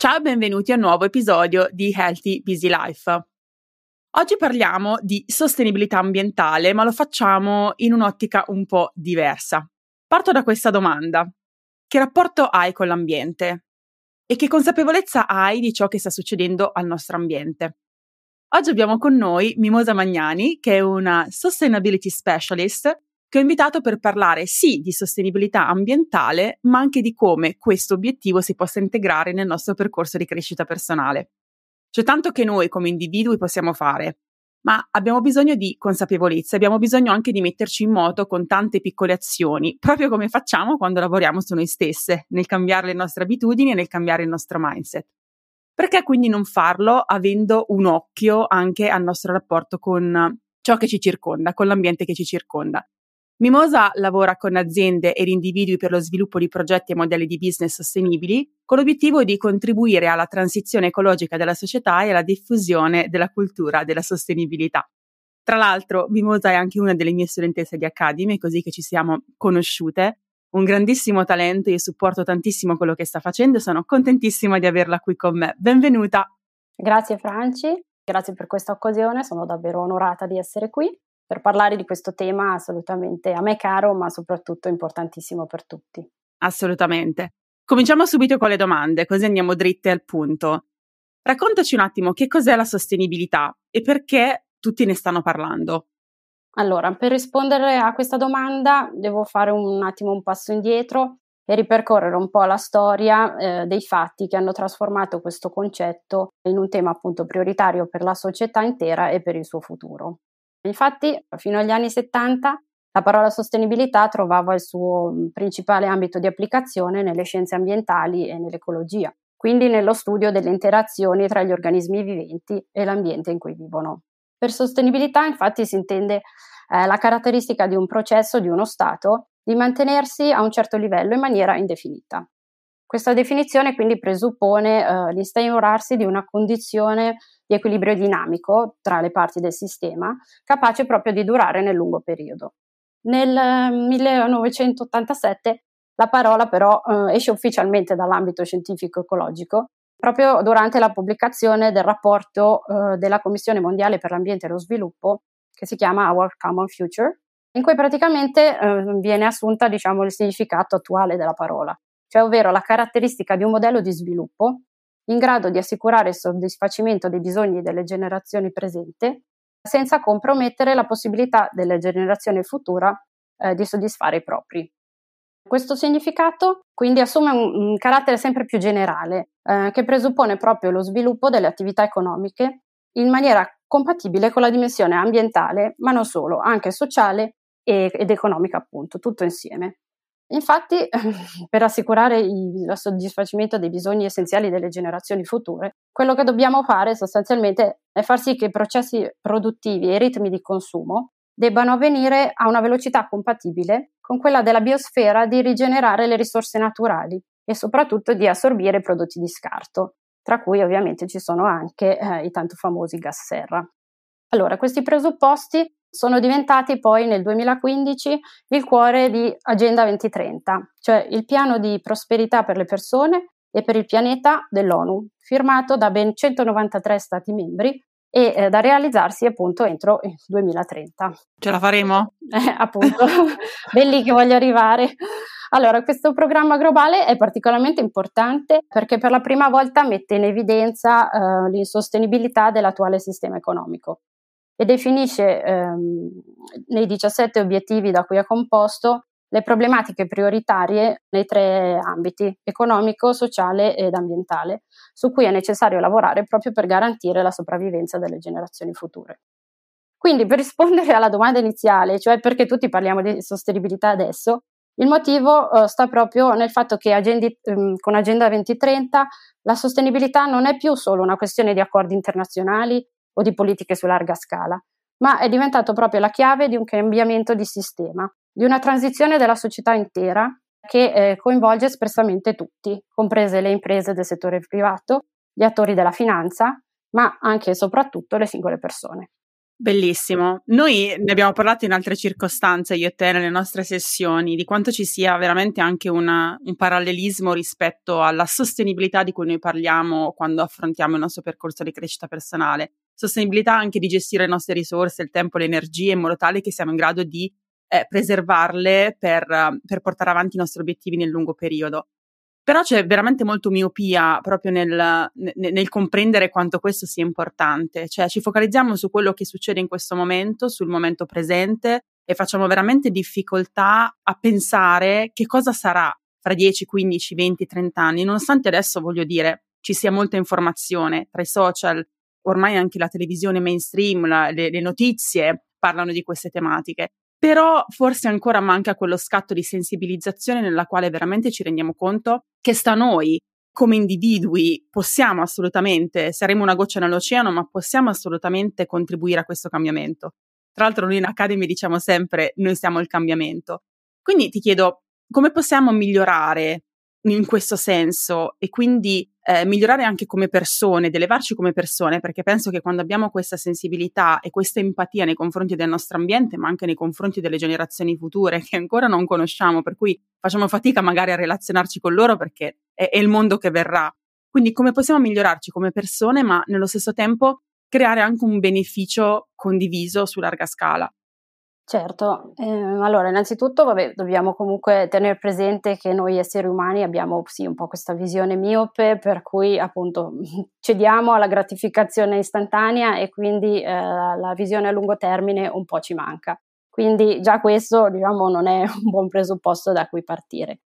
Ciao e benvenuti a un nuovo episodio di Healthy Busy Life. Oggi parliamo di sostenibilità ambientale, ma lo facciamo in un'ottica un po' diversa. Parto da questa domanda. Che rapporto hai con l'ambiente? E che consapevolezza hai di ciò che sta succedendo al nostro ambiente? Oggi abbiamo con noi Mimosa Magnani, che è una Sustainability Specialist che ho invitato per parlare sì di sostenibilità ambientale, ma anche di come questo obiettivo si possa integrare nel nostro percorso di crescita personale. C'è tanto che noi come individui possiamo fare, ma abbiamo bisogno di consapevolezza, abbiamo bisogno anche di metterci in moto con tante piccole azioni, proprio come facciamo quando lavoriamo su noi stesse, nel cambiare le nostre abitudini e nel cambiare il nostro mindset. Perché quindi non farlo avendo un occhio anche al nostro rapporto con ciò che ci circonda, con l'ambiente che ci circonda? Mimosa lavora con aziende ed individui per lo sviluppo di progetti e modelli di business sostenibili, con l'obiettivo di contribuire alla transizione ecologica della società e alla diffusione della cultura della sostenibilità. Tra l'altro, Mimosa è anche una delle mie studentesse di Academy, così che ci siamo conosciute. Un grandissimo talento, io supporto tantissimo quello che sta facendo e sono contentissima di averla qui con me. Benvenuta! Grazie Franci, grazie per questa occasione, sono davvero onorata di essere qui per parlare di questo tema assolutamente a me caro, ma soprattutto importantissimo per tutti. Assolutamente. Cominciamo subito con le domande, così andiamo dritte al punto. Raccontaci un attimo che cos'è la sostenibilità e perché tutti ne stanno parlando. Allora, per rispondere a questa domanda devo fare un attimo un passo indietro e ripercorrere un po' la storia eh, dei fatti che hanno trasformato questo concetto in un tema appunto prioritario per la società intera e per il suo futuro. Infatti, fino agli anni 70 la parola sostenibilità trovava il suo mm, principale ambito di applicazione nelle scienze ambientali e nell'ecologia, quindi nello studio delle interazioni tra gli organismi viventi e l'ambiente in cui vivono. Per sostenibilità infatti si intende eh, la caratteristica di un processo, di uno stato, di mantenersi a un certo livello in maniera indefinita. Questa definizione quindi presuppone eh, l'instaurarsi di una condizione di equilibrio dinamico tra le parti del sistema, capace proprio di durare nel lungo periodo. Nel 1987 eh, la parola però eh, esce ufficialmente dall'ambito scientifico-ecologico proprio durante la pubblicazione del rapporto eh, della Commissione Mondiale per l'Ambiente e lo Sviluppo che si chiama Our Common Future, in cui praticamente eh, viene assunta diciamo, il significato attuale della parola, cioè ovvero la caratteristica di un modello di sviluppo in grado di assicurare il soddisfacimento dei bisogni delle generazioni presenti, senza compromettere la possibilità delle generazioni future eh, di soddisfare i propri. Questo significato quindi assume un, un carattere sempre più generale, eh, che presuppone proprio lo sviluppo delle attività economiche in maniera compatibile con la dimensione ambientale, ma non solo, anche sociale ed economica, appunto, tutto insieme. Infatti, per assicurare il soddisfacimento dei bisogni essenziali delle generazioni future, quello che dobbiamo fare sostanzialmente è far sì che i processi produttivi e i ritmi di consumo debbano avvenire a una velocità compatibile con quella della biosfera di rigenerare le risorse naturali e soprattutto di assorbire i prodotti di scarto, tra cui ovviamente ci sono anche eh, i tanto famosi gas serra. Allora, questi presupposti sono diventati poi nel 2015 il cuore di Agenda 2030, cioè il piano di prosperità per le persone e per il pianeta dell'ONU, firmato da ben 193 Stati membri e eh, da realizzarsi appunto entro il 2030. Ce la faremo? Eh, appunto, belli che voglio arrivare. Allora, questo programma globale è particolarmente importante perché per la prima volta mette in evidenza eh, l'insostenibilità dell'attuale sistema economico e definisce ehm, nei 17 obiettivi da cui è composto le problematiche prioritarie nei tre ambiti economico, sociale ed ambientale, su cui è necessario lavorare proprio per garantire la sopravvivenza delle generazioni future. Quindi per rispondere alla domanda iniziale, cioè perché tutti parliamo di sostenibilità adesso, Il motivo uh, sta proprio nel fatto che agendi, um, con Agenda 2030 la sostenibilità non è più solo una questione di accordi internazionali o di politiche su larga scala, ma è diventato proprio la chiave di un cambiamento di sistema, di una transizione della società intera che eh, coinvolge espressamente tutti, comprese le imprese del settore privato, gli attori della finanza, ma anche e soprattutto le singole persone. Bellissimo. Noi ne abbiamo parlato in altre circostanze, io e te, nelle nostre sessioni, di quanto ci sia veramente anche una, un parallelismo rispetto alla sostenibilità di cui noi parliamo quando affrontiamo il nostro percorso di crescita personale. Sostenibilità anche di gestire le nostre risorse, il tempo, le energie, in modo tale che siamo in grado di eh, preservarle per, per portare avanti i nostri obiettivi nel lungo periodo. Però c'è veramente molto miopia proprio nel, nel, comprendere quanto questo sia importante, cioè ci focalizziamo su quello che succede in questo momento, sul momento presente e facciamo veramente difficoltà a pensare che cosa sarà fra 10, 15, 20, 30 anni, nonostante adesso voglio dire ci sia molta informazione tra i social, ormai anche la televisione mainstream, la, le, le notizie parlano di queste tematiche però forse ancora manca quello scatto di sensibilizzazione nella quale veramente ci rendiamo conto che sta a noi come individui possiamo assolutamente, saremo una goccia nell'oceano, ma possiamo assolutamente contribuire a questo cambiamento. Tra l'altro noi in Academy diciamo sempre noi siamo il cambiamento. Quindi ti chiedo come possiamo migliorare in questo senso e quindi eh, migliorare anche come persone, ed elevarci come persone, perché penso che quando abbiamo questa sensibilità e questa empatia nei confronti del nostro ambiente, ma anche nei confronti delle generazioni future che ancora non conosciamo, per cui facciamo fatica magari a relazionarci con loro perché è, è il mondo che verrà. Quindi come possiamo migliorarci come persone, ma nello stesso tempo creare anche un beneficio condiviso su larga scala. Certo, eh, allora innanzitutto vabbè, dobbiamo comunque tenere presente che noi esseri umani abbiamo sì un po' questa visione miope per cui appunto cediamo alla gratificazione istantanea e quindi eh, la visione a lungo termine un po' ci manca. Quindi già questo diciamo non è un buon presupposto da cui partire.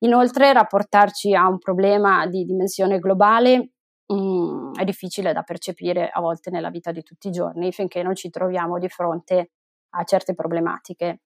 Inoltre rapportarci a un problema di dimensione globale mh, mm, è difficile da percepire a volte nella vita di tutti i giorni finché non ci troviamo di fronte a certe problematiche.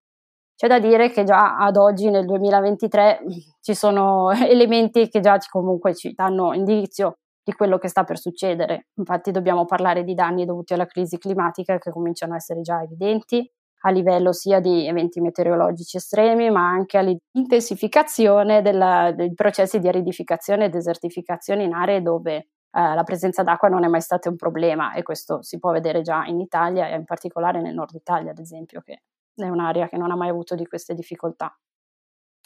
C'è da dire che già ad oggi, nel 2023, ci sono elementi che già comunque ci danno indizio di quello che sta per succedere. Infatti dobbiamo parlare di danni dovuti alla crisi climatica che cominciano a essere già evidenti a livello sia di eventi meteorologici estremi, ma anche all'intensificazione della, dei processi di aridificazione e desertificazione in aree dove eh, la presenza d'acqua non è mai stato un problema e questo si può vedere già in Italia e in particolare nel nord Italia, ad esempio, che è un'area che non ha mai avuto di queste difficoltà.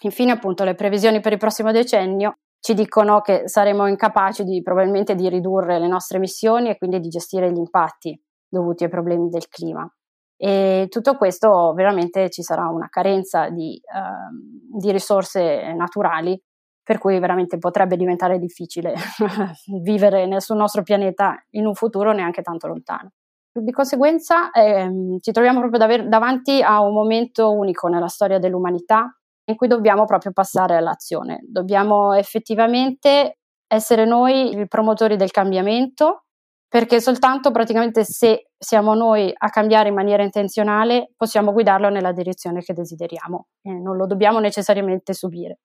Infine, appunto, le previsioni per il prossimo decennio ci dicono che saremo incapaci di, probabilmente di ridurre le nostre emissioni e quindi di gestire gli impatti dovuti ai problemi del clima. E tutto questo veramente ci sarà una carenza di, uh, di risorse naturali per cui veramente potrebbe diventare difficile vivere nel, sul nostro pianeta in un futuro neanche tanto lontano. Di conseguenza ehm, ci troviamo proprio dav- davanti a un momento unico nella storia dell'umanità in cui dobbiamo proprio passare all'azione. Dobbiamo effettivamente essere noi i promotori del cambiamento, perché soltanto praticamente se siamo noi a cambiare in maniera intenzionale possiamo guidarlo nella direzione che desideriamo e non lo dobbiamo necessariamente subire.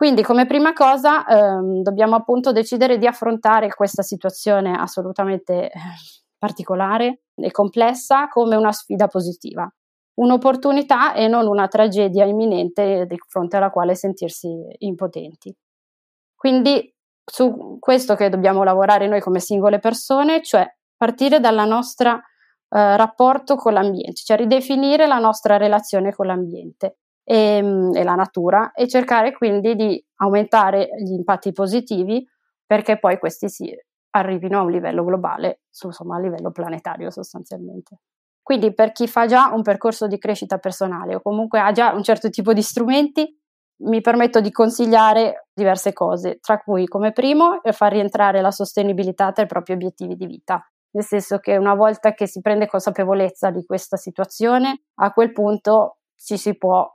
Quindi come prima cosa ehm, dobbiamo appunto decidere di affrontare questa situazione assolutamente eh, particolare e complessa come una sfida positiva, un'opportunità e non una tragedia imminente di fronte alla quale sentirsi impotenti. Quindi su questo che dobbiamo lavorare noi come singole persone, cioè partire dal nostro eh, rapporto con l'ambiente, cioè ridefinire la nostra relazione con l'ambiente e, ehm, e la natura e cercare quindi di aumentare gli impatti positivi perché poi questi si arrivino a un livello globale, insomma a livello planetario sostanzialmente. Quindi per chi fa già un percorso di crescita personale o comunque ha già un certo tipo di strumenti, mi permetto di consigliare diverse cose, tra cui come primo far rientrare la sostenibilità tra i propri obiettivi di vita. Nel senso che una volta che si prende consapevolezza di questa situazione, a quel punto ci si può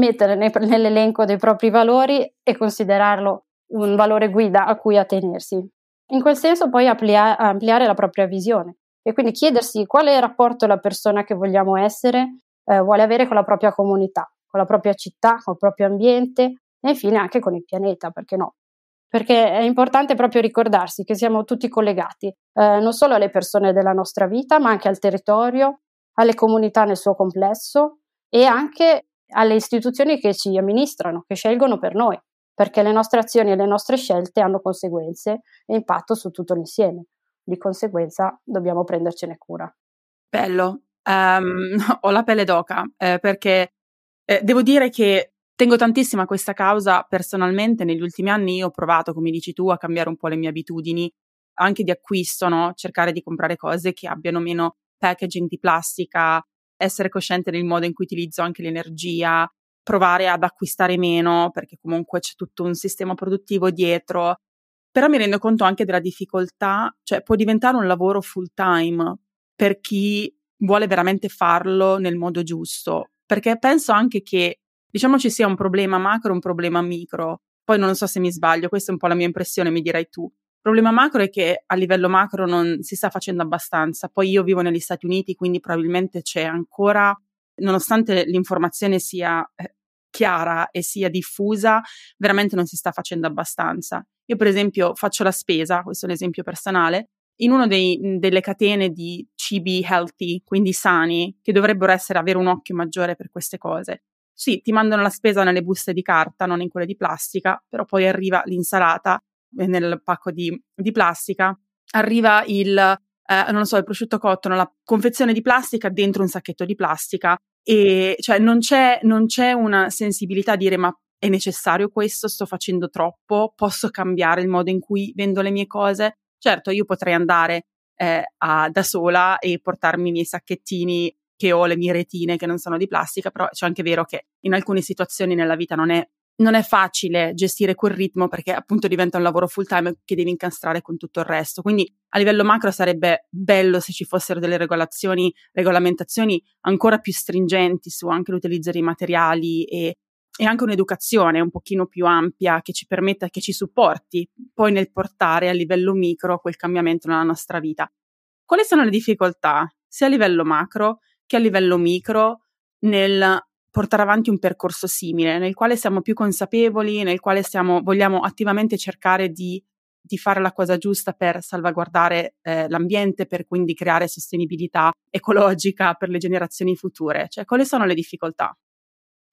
mettere nell'elenco dei propri valori e considerarlo un valore guida a cui attenersi. In quel senso poi amplia, ampliare la propria visione e quindi chiedersi quale rapporto la persona che vogliamo essere eh, vuole avere con la propria comunità, con la propria città, con il proprio ambiente e infine anche con il pianeta, perché no? Perché è importante proprio ricordarsi che siamo tutti collegati, eh, non solo alle persone della nostra vita, ma anche al territorio, alle comunità nel suo complesso e anche alle istituzioni che ci amministrano, che scelgono per noi, perché le nostre azioni e le nostre scelte hanno conseguenze e impatto su tutto l'insieme. Di conseguenza dobbiamo prendercene cura. Bello, um, ho la pelle d'oca eh, perché eh, devo dire che tengo tantissimo a questa causa personalmente. Negli ultimi anni ho provato, come dici tu, a cambiare un po' le mie abitudini anche di acquisto, no? cercare di comprare cose che abbiano meno packaging di plastica, essere cosciente del modo in cui utilizzo anche l'energia, provare ad acquistare meno perché comunque c'è tutto un sistema produttivo dietro. Però mi rendo conto anche della difficoltà, cioè può diventare un lavoro full time per chi vuole veramente farlo nel modo giusto, perché penso anche che diciamo ci sia un problema macro e un problema micro. Poi non so se mi sbaglio, questa è un po' la mia impressione, mi dirai tu. Il problema macro è che a livello macro non si sta facendo abbastanza. Poi io vivo negli Stati Uniti, quindi probabilmente c'è ancora, nonostante l'informazione sia eh, chiara e sia diffusa, veramente non si sta facendo abbastanza. Io, per esempio, faccio la spesa, questo è un esempio personale, in una delle catene di cibi healthy, quindi sani, che dovrebbero essere, avere un occhio maggiore per queste cose. Sì, ti mandano la spesa nelle buste di carta, non in quelle di plastica, però poi arriva l'insalata nel pacco di, di plastica, arriva il, eh, non so, il prosciutto cotto nella confezione di plastica dentro un sacchetto di plastica e cioè non c'è, non c'è una sensibilità a dire ma è necessario questo, sto facendo troppo, posso cambiare il modo in cui vendo le mie cose. Certo, io potrei andare eh, a, da sola e portarmi i miei sacchettini che ho, le mie retine che non sono di plastica, però c'è anche vero che in alcune situazioni nella vita non è non è facile gestire quel ritmo perché appunto diventa un lavoro full time che devi incastrare con tutto il resto. Quindi a livello macro sarebbe bello se ci fossero delle regolazioni, regolamentazioni ancora più stringenti su anche l'utilizzo dei materiali e, e anche un'educazione un pochino più ampia che ci permetta, che ci supporti poi nel portare a livello micro quel cambiamento nella nostra vita. Quali sono le difficoltà sia a livello macro che a livello micro nel portare avanti un percorso simile, nel quale siamo più consapevoli, nel quale siamo, vogliamo attivamente cercare di, di, fare la cosa giusta per salvaguardare eh, l'ambiente, per quindi creare sostenibilità ecologica per le generazioni future. Cioè, quali sono le difficoltà?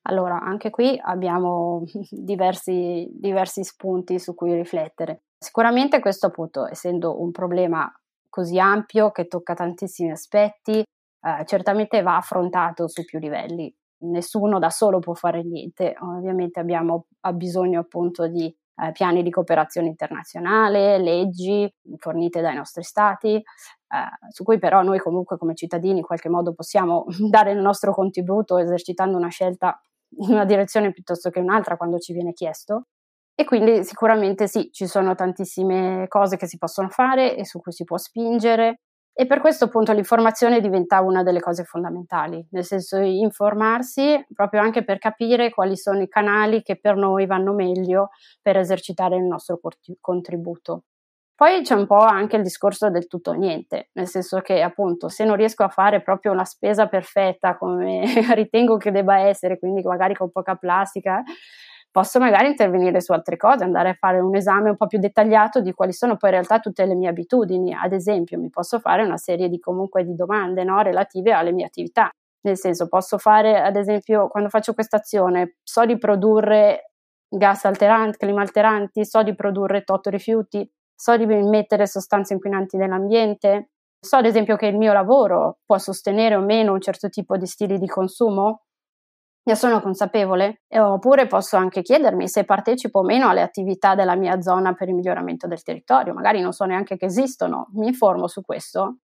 Allora, anche qui abbiamo diversi, diversi spunti su cui riflettere. Sicuramente questo appunto, essendo un problema così ampio che tocca tantissimi aspetti, eh, certamente va affrontato su più livelli nessuno da solo può fare niente, ovviamente abbiamo bisogno appunto di eh, piani di cooperazione internazionale, leggi fornite dai nostri stati, eh, su cui però noi comunque come cittadini in qualche modo possiamo dare il nostro contributo esercitando una scelta in una direzione piuttosto che un'altra quando ci viene chiesto. E quindi sicuramente sì, ci sono tantissime cose che si possono fare e su cui si può spingere. E per questo appunto l'informazione diventa una delle cose fondamentali, nel senso informarsi proprio anche per capire quali sono i canali che per noi vanno meglio per esercitare il nostro contributo. Poi c'è un po' anche il discorso del tutto o niente, nel senso che appunto se non riesco a fare proprio una spesa perfetta come ritengo che debba essere, quindi magari con poca plastica, posso magari intervenire su altre cose, andare a fare un esame un po' più dettagliato di quali sono poi in realtà tutte le mie abitudini. Ad esempio, mi posso fare una serie di comunque di domande no, relative alle mie attività. Nel senso, posso fare, ad esempio, quando faccio questa azione, so di produrre gas alteranti, clima alteranti, so di produrre tot rifiuti, so di mettere sostanze inquinanti nell'ambiente, so ad esempio che il mio lavoro può sostenere o meno un certo tipo di stili di consumo, ne sono consapevole, oppure posso anche chiedermi se partecipo o meno alle attività della mia zona per il miglioramento del territorio, magari non so neanche che esistono, mi informo su questo,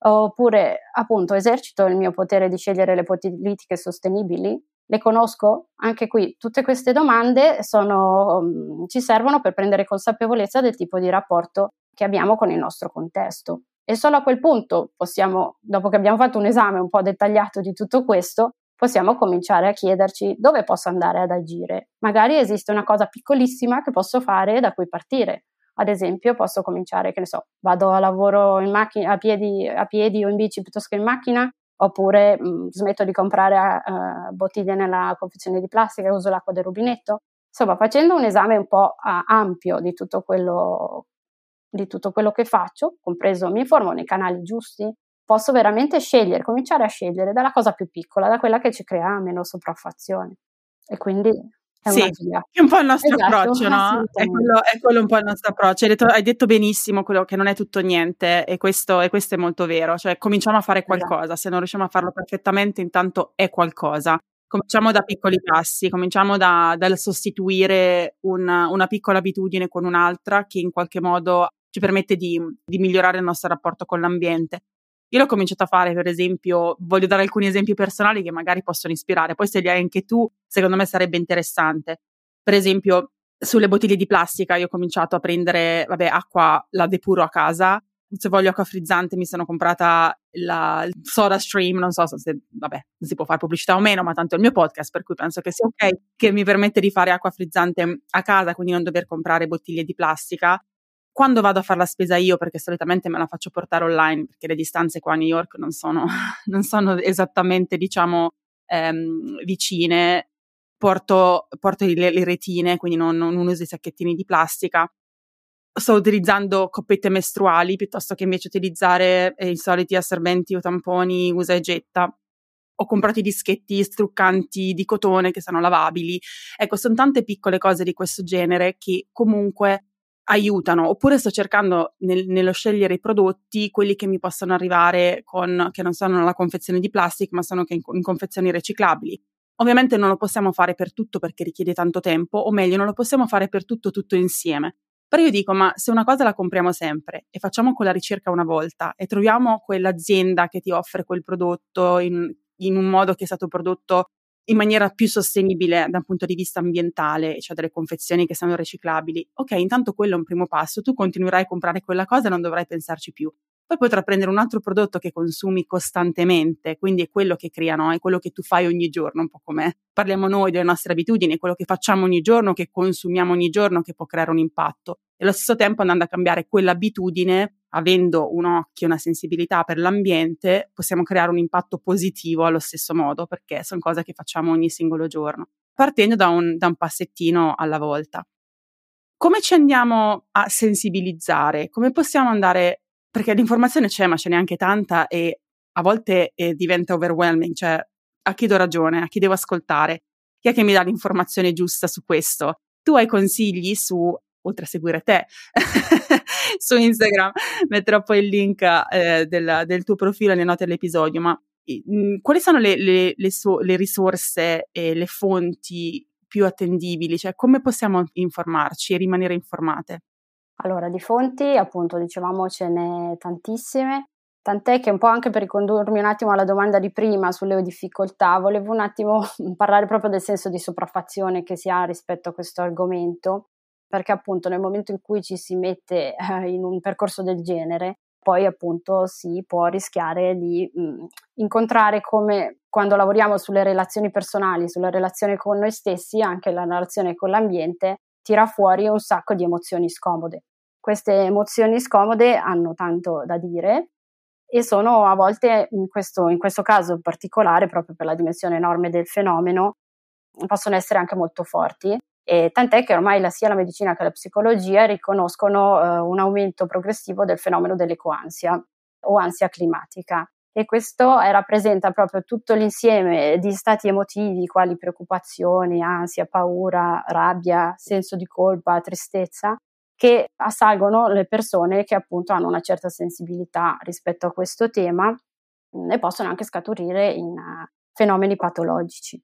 oppure appunto esercito il mio potere di scegliere le politiche sostenibili, le conosco? Anche qui tutte queste domande sono, um, ci servono per prendere consapevolezza del tipo di rapporto che abbiamo con il nostro contesto. E solo a quel punto possiamo, dopo che abbiamo fatto un esame un po' dettagliato di tutto questo, possiamo cominciare a chiederci dove posso andare ad agire. Magari esiste una cosa piccolissima che posso fare da cui partire. Ad esempio, posso cominciare, che ne so, vado a lavoro in macchina, a piedi, a piedi o in bici piuttosto che in macchina, oppure mh, smetto di comprare uh, bottiglie nella confezione di plastica e uso l'acqua del rubinetto. Insomma, facendo un esame un po' ampio di tutto, quello, di tutto quello che faccio, compreso mi informo nei canali giusti, posso veramente scegliere, cominciare a scegliere dalla cosa più piccola, da quella che ci crea meno sopraffazione. E quindi è sì, è un po' il nostro esatto, approccio, no? È quello, è quello, un po' il nostro approccio. Hai detto, hai detto benissimo quello che non è tutto niente e questo, e questo, è molto vero. Cioè, cominciamo a fare esatto. qualcosa, esatto. se non riusciamo a farlo perfettamente, intanto è qualcosa. Cominciamo da piccoli passi, cominciamo da, dal sostituire una, una piccola abitudine con un'altra che in qualche modo ci permette di, di migliorare il nostro rapporto con l'ambiente. Io l'ho cominciato a fare, per esempio, voglio dare alcuni esempi personali che magari possono ispirare, poi se li hai anche tu, secondo me sarebbe interessante. Per esempio, sulle bottiglie di plastica io ho cominciato a prendere, vabbè, acqua, la depuro a casa. Se voglio acqua frizzante mi sono comprata la Soda Stream, non so se, vabbè, si può fare pubblicità o meno, ma tanto è il mio podcast, per cui penso che sia ok, che mi permette di fare acqua frizzante a casa, quindi non dover comprare bottiglie di plastica quando vado a fare la spesa io, perché solitamente me la faccio portare online, perché le distanze qua a New York non sono, non sono esattamente, diciamo, ehm, vicine, porto, porto le, le, retine, quindi non, non uso i sacchettini di plastica. Sto utilizzando coppette mestruali piuttosto che invece utilizzare eh, i soliti assorbenti o tamponi usa e getta ho comprato i dischetti struccanti di cotone che sono lavabili. Ecco, sono tante piccole cose di questo genere che comunque aiutano, oppure sto cercando nel, nello scegliere i prodotti quelli che mi possono arrivare con, che non sono nella confezione di plastica, ma sono in, in confezioni riciclabili. Ovviamente non lo possiamo fare per tutto perché richiede tanto tempo, o meglio, non lo possiamo fare per tutto tutto insieme. Però io dico, ma se una cosa la compriamo sempre e facciamo quella ricerca una volta e troviamo quell'azienda che ti offre quel prodotto in, in un modo che è stato prodotto in maniera più sostenibile da un punto di vista ambientale, cioè delle confezioni che sono riciclabili, ok, intanto quello è un primo passo, tu continuerai a comprare quella cosa e non dovrai pensarci più. Poi potrai prendere un altro prodotto che consumi costantemente, quindi è quello che crea, no? È quello che tu fai ogni giorno, un po' come parliamo noi delle nostre abitudini, quello che facciamo ogni giorno, che consumiamo ogni giorno, che può creare un impatto. E allo stesso tempo andando a cambiare quell'abitudine avendo un occhio, una sensibilità per l'ambiente, possiamo creare un impatto positivo allo stesso modo, perché sono cose che facciamo ogni singolo giorno, partendo da un, da un passettino alla volta. Come ci andiamo a sensibilizzare? Come possiamo andare, perché l'informazione c'è, ma ce n'è anche tanta e a volte eh, diventa overwhelming, cioè a chi do ragione, a chi devo ascoltare, chi è che mi dà l'informazione giusta su questo? Tu hai consigli su oltre a seguire te su Instagram, metterò poi il link eh, del, del, tuo profilo nelle note dell'episodio, ma mh, mm, quali sono le, le, le, so, le risorse e le fonti più attendibili? Cioè come possiamo informarci e rimanere informate? Allora, di fonti, appunto, dicevamo ce n'è tantissime, tant'è che un po' anche per ricondurmi un attimo alla domanda di prima sulle difficoltà, volevo un attimo parlare proprio del senso di sopraffazione che si ha rispetto a questo argomento perché appunto nel momento in cui ci si mette eh, in un percorso del genere, poi appunto si può rischiare di mh, mm, incontrare come quando lavoriamo sulle relazioni personali, sulla relazione con noi stessi, anche la relazione con l'ambiente, tira fuori un sacco di emozioni scomode. Queste emozioni scomode hanno tanto da dire e sono a volte, in questo, in questo caso particolare, proprio per la dimensione enorme del fenomeno, possono essere anche molto forti e tant'è che ormai la, sia la medicina che la psicologia riconoscono eh, un aumento progressivo del fenomeno dell'ecoansia o ansia climatica. E questo eh, rappresenta proprio tutto l'insieme di stati emotivi, quali preoccupazioni, ansia, paura, rabbia, senso di colpa, tristezza, che assalgono le persone che appunto hanno una certa sensibilità rispetto a questo tema mm, e possono anche scaturire in uh, fenomeni patologici.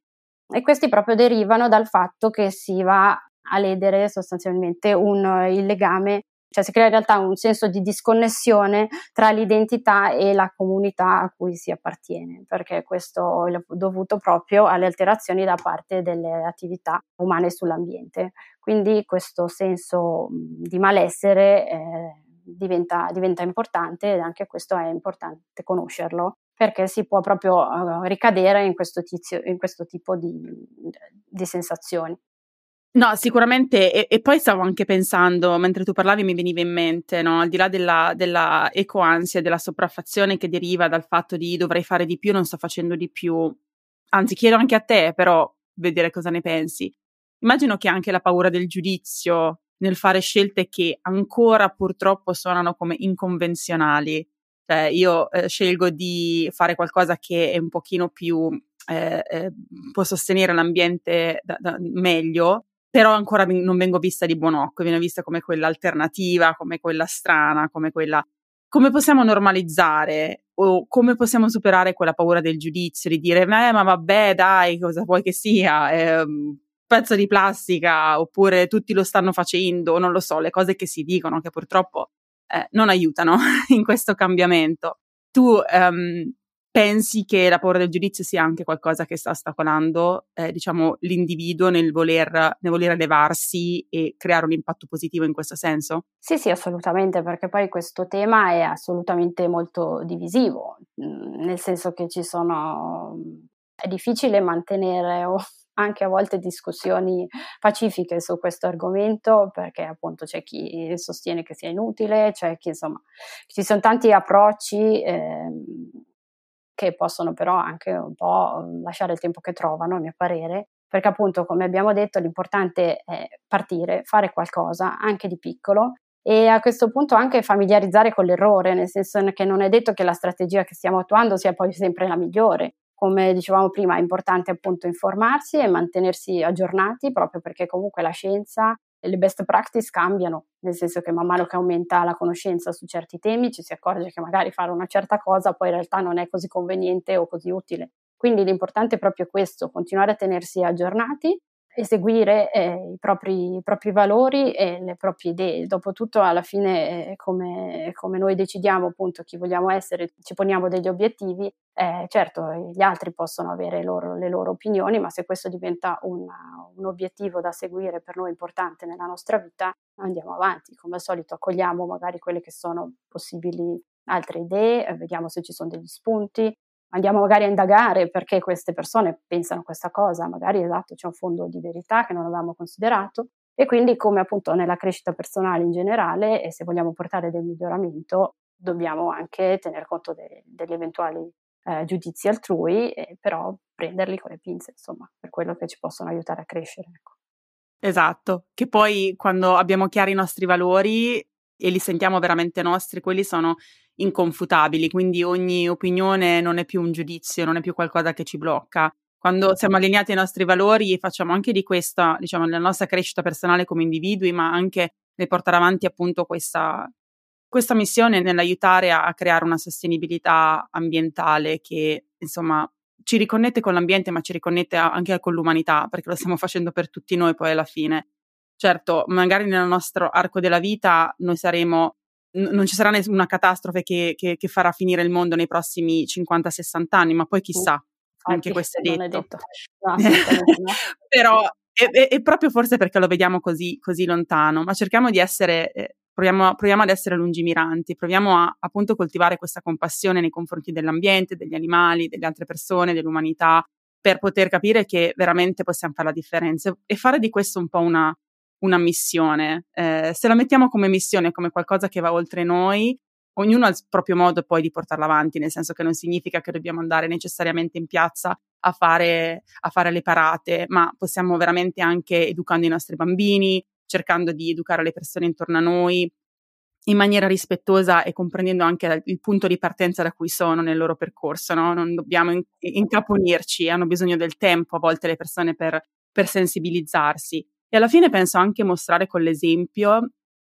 E questi proprio derivano dal fatto che si va a ledere sostanzialmente un, il legame, cioè si crea in realtà un senso di disconnessione tra l'identità e la comunità a cui si appartiene, perché questo è dovuto proprio alle alterazioni da parte delle attività umane sull'ambiente. Quindi questo senso di malessere eh, diventa, diventa importante ed anche questo è importante conoscerlo perché si può proprio uh, ricadere in questo, tizio, in questo tipo di, di, sensazioni. No, sicuramente, e, e, poi stavo anche pensando, mentre tu parlavi mi veniva in mente, no? al di là della, della ecoansia, della sopraffazione che deriva dal fatto di dovrei fare di più, non sto facendo di più, anzi chiedo anche a te, però vedere cosa ne pensi. Immagino che anche la paura del giudizio nel fare scelte che ancora purtroppo suonano come inconvenzionali, cioè io eh, scelgo di fare qualcosa che è un pochino più eh, eh, può sostenere l'ambiente da, da, meglio, però ancora non vengo vista di buon occhio, viene vista come quella alternativa, come quella strana, come quella... Come possiamo normalizzare o come possiamo superare quella paura del giudizio, di dire, eh, ma vabbè, dai, cosa vuoi che sia? Eh, pezzo di plastica, oppure tutti lo stanno facendo, non lo so, le cose che si dicono che purtroppo eh, non aiutano in questo cambiamento. Tu um, pensi che la paura del giudizio sia anche qualcosa che sta ostacolando, eh, diciamo, l'individuo nel voler, nel voler elevarsi e creare un impatto positivo in questo senso? Sì, sì, assolutamente, perché poi questo tema è assolutamente molto divisivo, mm, nel senso che ci sono è difficile mantenere anche a volte discussioni pacifiche su questo argomento perché appunto c'è chi sostiene che sia inutile, c'è chi insomma ci sono tanti approcci eh, che possono però anche un po' lasciare il tempo che trovano, a mio parere, perché appunto, come abbiamo detto, l'importante è partire, fare qualcosa, anche di piccolo, e a questo punto anche familiarizzare con l'errore, nel senso che non è detto che la strategia che stiamo attuando sia poi sempre la migliore. Come dicevamo prima, è importante appunto informarsi e mantenersi aggiornati, proprio perché comunque la scienza le best practice cambiano, nel senso che man mano che aumenta la conoscenza su certi temi ci si accorge che magari fare una certa cosa poi in realtà non è così conveniente o così utile. Quindi l'importante è proprio questo, continuare a tenersi aggiornati eseguire eh, i, propri, i, propri, valori e le proprie idee. Dopotutto, alla fine, eh, come, come, noi decidiamo appunto chi vogliamo essere, ci poniamo degli obiettivi, eh, certo gli altri possono avere loro, le loro opinioni, ma se questo diventa una, un obiettivo da seguire per noi importante nella nostra vita, andiamo avanti. Come al solito accogliamo magari quelle che sono possibili altre idee, eh, vediamo se ci sono degli spunti, andiamo magari a indagare perché queste persone pensano questa cosa, magari esatto c'è un fondo di verità che non avevamo considerato e quindi come appunto nella crescita personale in generale e se vogliamo portare del miglioramento dobbiamo anche tener conto de- degli eventuali eh, giudizi altrui, eh, però prenderli con le pinze insomma per quello che ci possono aiutare a crescere. Ecco. Esatto, che poi quando abbiamo chiari i nostri valori e li sentiamo veramente nostri, quelli sono inconfutabili, quindi ogni opinione non è più un giudizio, non è più qualcosa che ci blocca. Quando siamo allineati ai nostri valori facciamo anche di questa, diciamo, la nostra crescita personale come individui, ma anche nel portare avanti appunto questa, questa missione nell'aiutare a, a creare una sostenibilità ambientale che, insomma, ci riconnette con l'ambiente, ma ci riconnette anche con l'umanità, perché lo stiamo facendo per tutti noi poi alla fine. Certo, magari nel nostro arco della vita noi saremo non ci sarà nessuna catastrofe che, che, che, farà finire il mondo nei prossimi 50-60 anni, ma poi chissà, uh, anche questo è detto. È detto. No, Però è, è, è, proprio forse perché lo vediamo così, così lontano, ma cerchiamo di essere, eh, proviamo, proviamo, ad essere lungimiranti, proviamo a appunto coltivare questa compassione nei confronti dell'ambiente, degli animali, delle altre persone, dell'umanità, per poter capire che veramente possiamo fare la differenza e fare di questo un po' una, una missione. Eh, se la mettiamo come missione, come qualcosa che va oltre noi, ognuno ha il proprio modo poi di portarla avanti, nel senso che non significa che dobbiamo andare necessariamente in piazza a fare, a fare le parate, ma possiamo veramente anche educando i nostri bambini, cercando di educare le persone intorno a noi in maniera rispettosa e comprendendo anche il punto di partenza da cui sono nel loro percorso, no? Non dobbiamo in- incaponirci, hanno bisogno del tempo a volte le persone per, per sensibilizzarsi. E alla fine penso anche mostrare con l'esempio.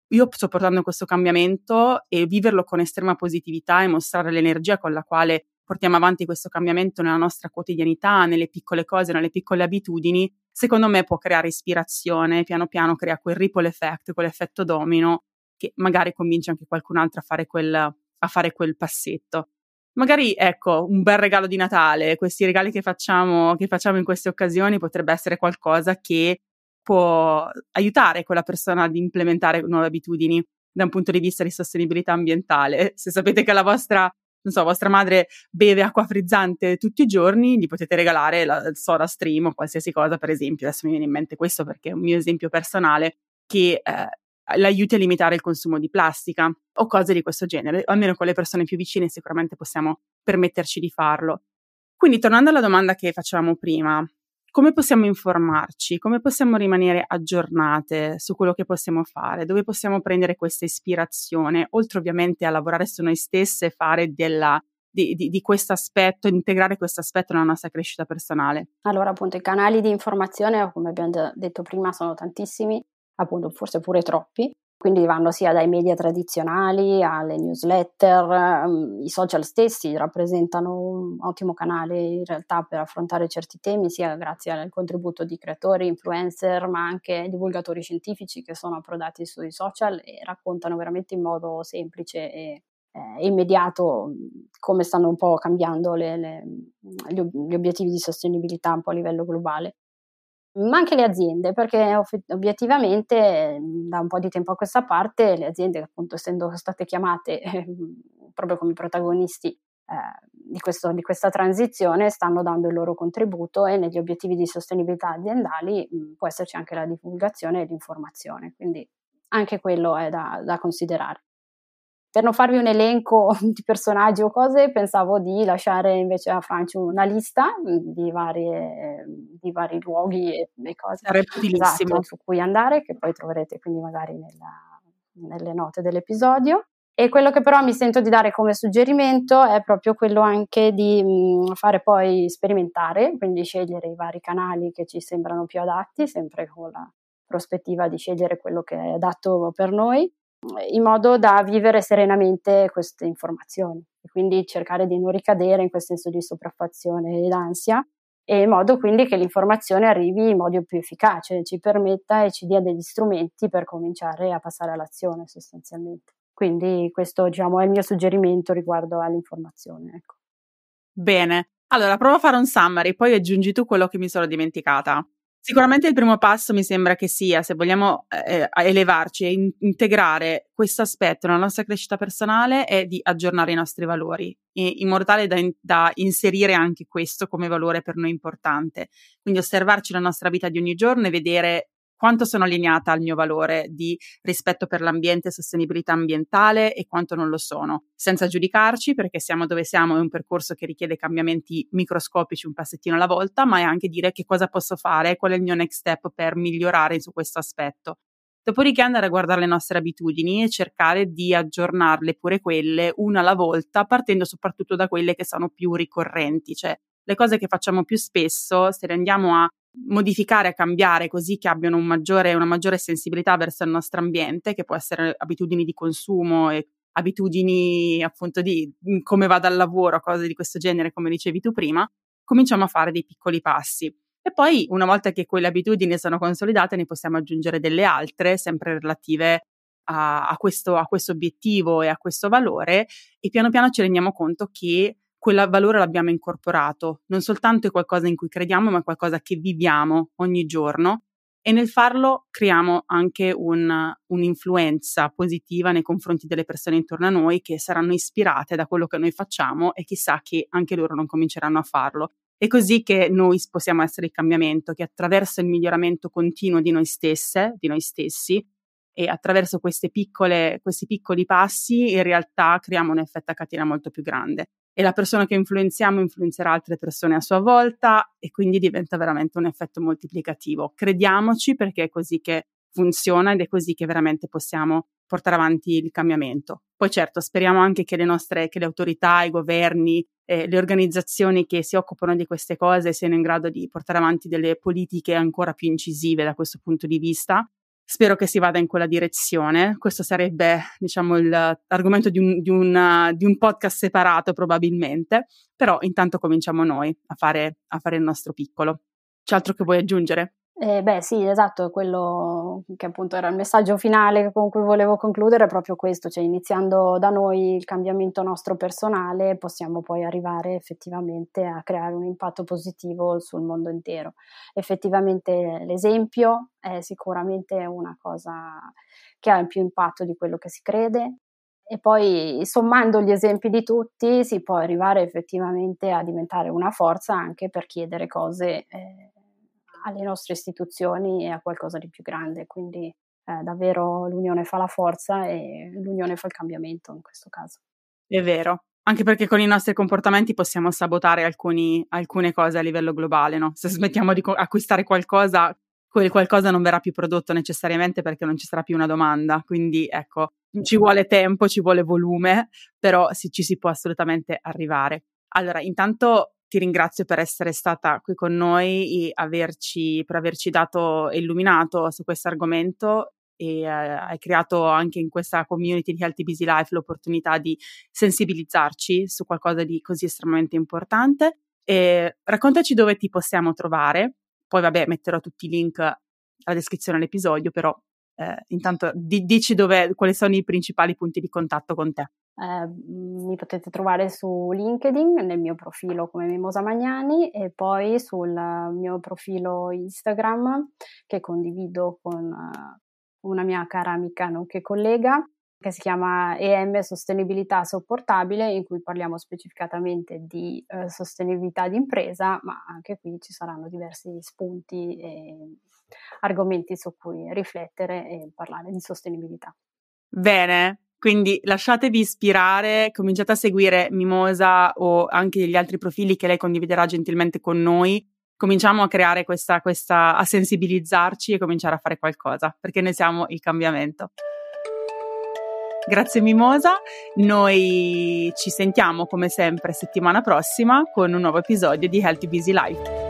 Io sto portando questo cambiamento e viverlo con estrema positività e mostrare l'energia con la quale portiamo avanti questo cambiamento nella nostra quotidianità, nelle piccole cose, nelle piccole abitudini, secondo me può creare ispirazione, piano piano crea quel ripple effect, quell'effetto domino che magari convince anche qualcun altro a fare quel, a fare quel passetto. Magari, ecco, un bel regalo di Natale, questi regali che facciamo, che facciamo in queste occasioni potrebbe essere qualcosa che può aiutare quella persona ad implementare nuove abitudini da un punto di vista di sostenibilità ambientale. Se sapete che la vostra, non so, vostra madre beve acqua frizzante tutti i giorni, gli potete regalare la, soda stream o qualsiasi cosa, per esempio. Adesso mi viene in mente questo perché è un mio esempio personale che eh, l'aiuti a limitare il consumo di plastica o cose di questo genere. Almeno con le persone più vicine sicuramente possiamo permetterci di farlo. Quindi tornando alla domanda che facevamo prima, come possiamo informarci? Come possiamo rimanere aggiornate su quello che possiamo fare? Dove possiamo prendere questa ispirazione? Oltre ovviamente a lavorare su noi stesse e fare della, di, di, di questo aspetto, integrare questo aspetto nella nostra crescita personale? Allora, appunto, i canali di informazione, come abbiamo detto prima, sono tantissimi, appunto, forse pure troppi. Quindi vanno sia dai media tradizionali alle newsletter, um, i social stessi rappresentano un ottimo canale in realtà per affrontare certi temi, sia grazie al contributo di creatori, influencer, ma anche divulgatori scientifici che sono approdati sui social e raccontano veramente in modo semplice e eh, immediato come stanno un po' cambiando le, le, gli obiettivi di sostenibilità un po' a livello globale ma anche le aziende, perché obiettivamente da un po' di tempo a questa parte le aziende, appunto essendo state chiamate eh, proprio come protagonisti eh, di, questo, di, questa transizione, stanno dando il loro contributo e negli obiettivi di sostenibilità aziendali mh, può esserci anche la divulgazione e l'informazione, quindi anche quello è da, da considerare per non farvi un elenco di personaggi o cose, pensavo di lasciare invece a Franci una lista mm, di, varie, di vari luoghi e, e cose esatto, su cui andare, che poi troverete quindi magari nella, nelle note dell'episodio. E quello che però mi sento di dare come suggerimento è proprio quello anche di mh, mm, fare poi sperimentare, quindi scegliere i vari canali che ci sembrano più adatti, sempre con la prospettiva di scegliere quello che è adatto per noi in modo da vivere serenamente queste informazioni e quindi cercare di non ricadere in quel senso di sopraffazione ed ansia e in modo quindi che l'informazione arrivi in modo più efficace, ci permetta e ci dia degli strumenti per cominciare a passare all'azione sostanzialmente. Quindi questo diciamo, è il mio suggerimento riguardo all'informazione. Ecco. Bene, allora provo a fare un summary, poi aggiungi tu quello che mi sono dimenticata. Sicuramente il primo passo mi sembra che sia, se vogliamo eh, elevarci e in- integrare questo aspetto nella nostra crescita personale, è di aggiornare i nostri valori, in modo tale da, in- da inserire anche questo come valore per noi importante. Quindi osservarci la nostra vita di ogni giorno e vedere quanto sono allineata al mio valore di rispetto per l'ambiente e sostenibilità ambientale e quanto non lo sono, senza giudicarci perché siamo dove siamo, è un percorso che richiede cambiamenti microscopici un passettino alla volta, ma è anche dire che cosa posso fare, qual è il mio next step per migliorare su questo aspetto. Dopodiché andare a guardare le nostre abitudini e cercare di aggiornarle pure quelle una alla volta, partendo soprattutto da quelle che sono più ricorrenti, cioè le cose che facciamo più spesso, se le andiamo a modificare, cambiare così che abbiano un maggiore, una maggiore sensibilità verso il nostro ambiente, che può essere abitudini di consumo e abitudini appunto di come vado al lavoro, cose di questo genere, come dicevi tu prima, cominciamo a fare dei piccoli passi. E poi, una volta che quelle abitudini sono consolidate, ne possiamo aggiungere delle altre, sempre relative a, a, questo, a questo obiettivo e a questo valore, e piano piano ci rendiamo conto che quel valore l'abbiamo incorporato, non soltanto è qualcosa in cui crediamo, ma è qualcosa che viviamo ogni giorno e nel farlo creiamo anche un, un'influenza positiva nei confronti delle persone intorno a noi che saranno ispirate da quello che noi facciamo e chissà che anche loro non cominceranno a farlo. È così che noi possiamo essere il cambiamento, che attraverso il miglioramento continuo di noi stesse, di noi stessi, e attraverso piccole, questi piccoli passi in realtà creiamo un effetto a catena molto più grande e la persona che influenziamo influenzerà altre persone a sua volta e quindi diventa veramente un effetto moltiplicativo. Crediamoci perché è così che funziona ed è così che veramente possiamo portare avanti il cambiamento. Poi certo, speriamo anche che le nostre, che le autorità, i governi, eh, le organizzazioni che si occupano di queste cose siano in grado di portare avanti delle politiche ancora più incisive da questo punto di vista Spero che si vada in quella direzione. Questo sarebbe, diciamo, l'argomento di un, di, un, di un, podcast separato probabilmente, però intanto cominciamo noi a fare, a fare il nostro piccolo. C'è altro che vuoi aggiungere? Eh, beh, sì, esatto, quello che appunto era il messaggio finale con cui volevo concludere è proprio questo, cioè iniziando da noi il cambiamento nostro personale possiamo poi arrivare effettivamente a creare un impatto positivo sul mondo intero. Effettivamente l'esempio è sicuramente una cosa che ha più impatto di quello che si crede e poi sommando gli esempi di tutti si può arrivare effettivamente a diventare una forza anche per chiedere cose eh, alle nostre istituzioni e a qualcosa di più grande. Quindi eh, davvero l'unione fa la forza e l'unione fa il cambiamento in questo caso. È vero, anche perché con i nostri comportamenti possiamo sabotare alcuni, alcune cose a livello globale, no? Se smettiamo di co- acquistare qualcosa, quel qualcosa non verrà più prodotto necessariamente perché non ci sarà più una domanda. Quindi ecco, ci vuole tempo, ci vuole volume, però sì, ci si può assolutamente arrivare. Allora, intanto ti ringrazio per essere stata qui con noi e averci, per averci dato e illuminato su questo argomento e eh, hai creato anche in questa community di Healthy Busy Life l'opportunità di sensibilizzarci su qualcosa di così estremamente importante. E raccontaci dove ti possiamo trovare, poi vabbè metterò tutti i link alla descrizione dell'episodio, però eh, intanto di- dici dove, quali sono i principali punti di contatto con te. Eh, mi potete trovare su LinkedIn nel mio profilo come Mimosa Magnani e poi sul mio profilo Instagram che condivido con una mia cara amica nonché collega che si chiama EM Sostenibilità Sopportabile, in cui parliamo specificatamente di eh, sostenibilità d'impresa, ma anche qui ci saranno diversi spunti e argomenti su cui riflettere e parlare di sostenibilità. Bene, quindi lasciatevi ispirare, cominciate a seguire Mimosa o anche gli altri profili che lei condividerà gentilmente con noi cominciamo a creare questa, questa, a sensibilizzarci e cominciare a fare qualcosa, perché noi siamo il cambiamento. Grazie Mimosa, noi ci sentiamo come sempre settimana prossima con un nuovo episodio di Healthy Busy Life.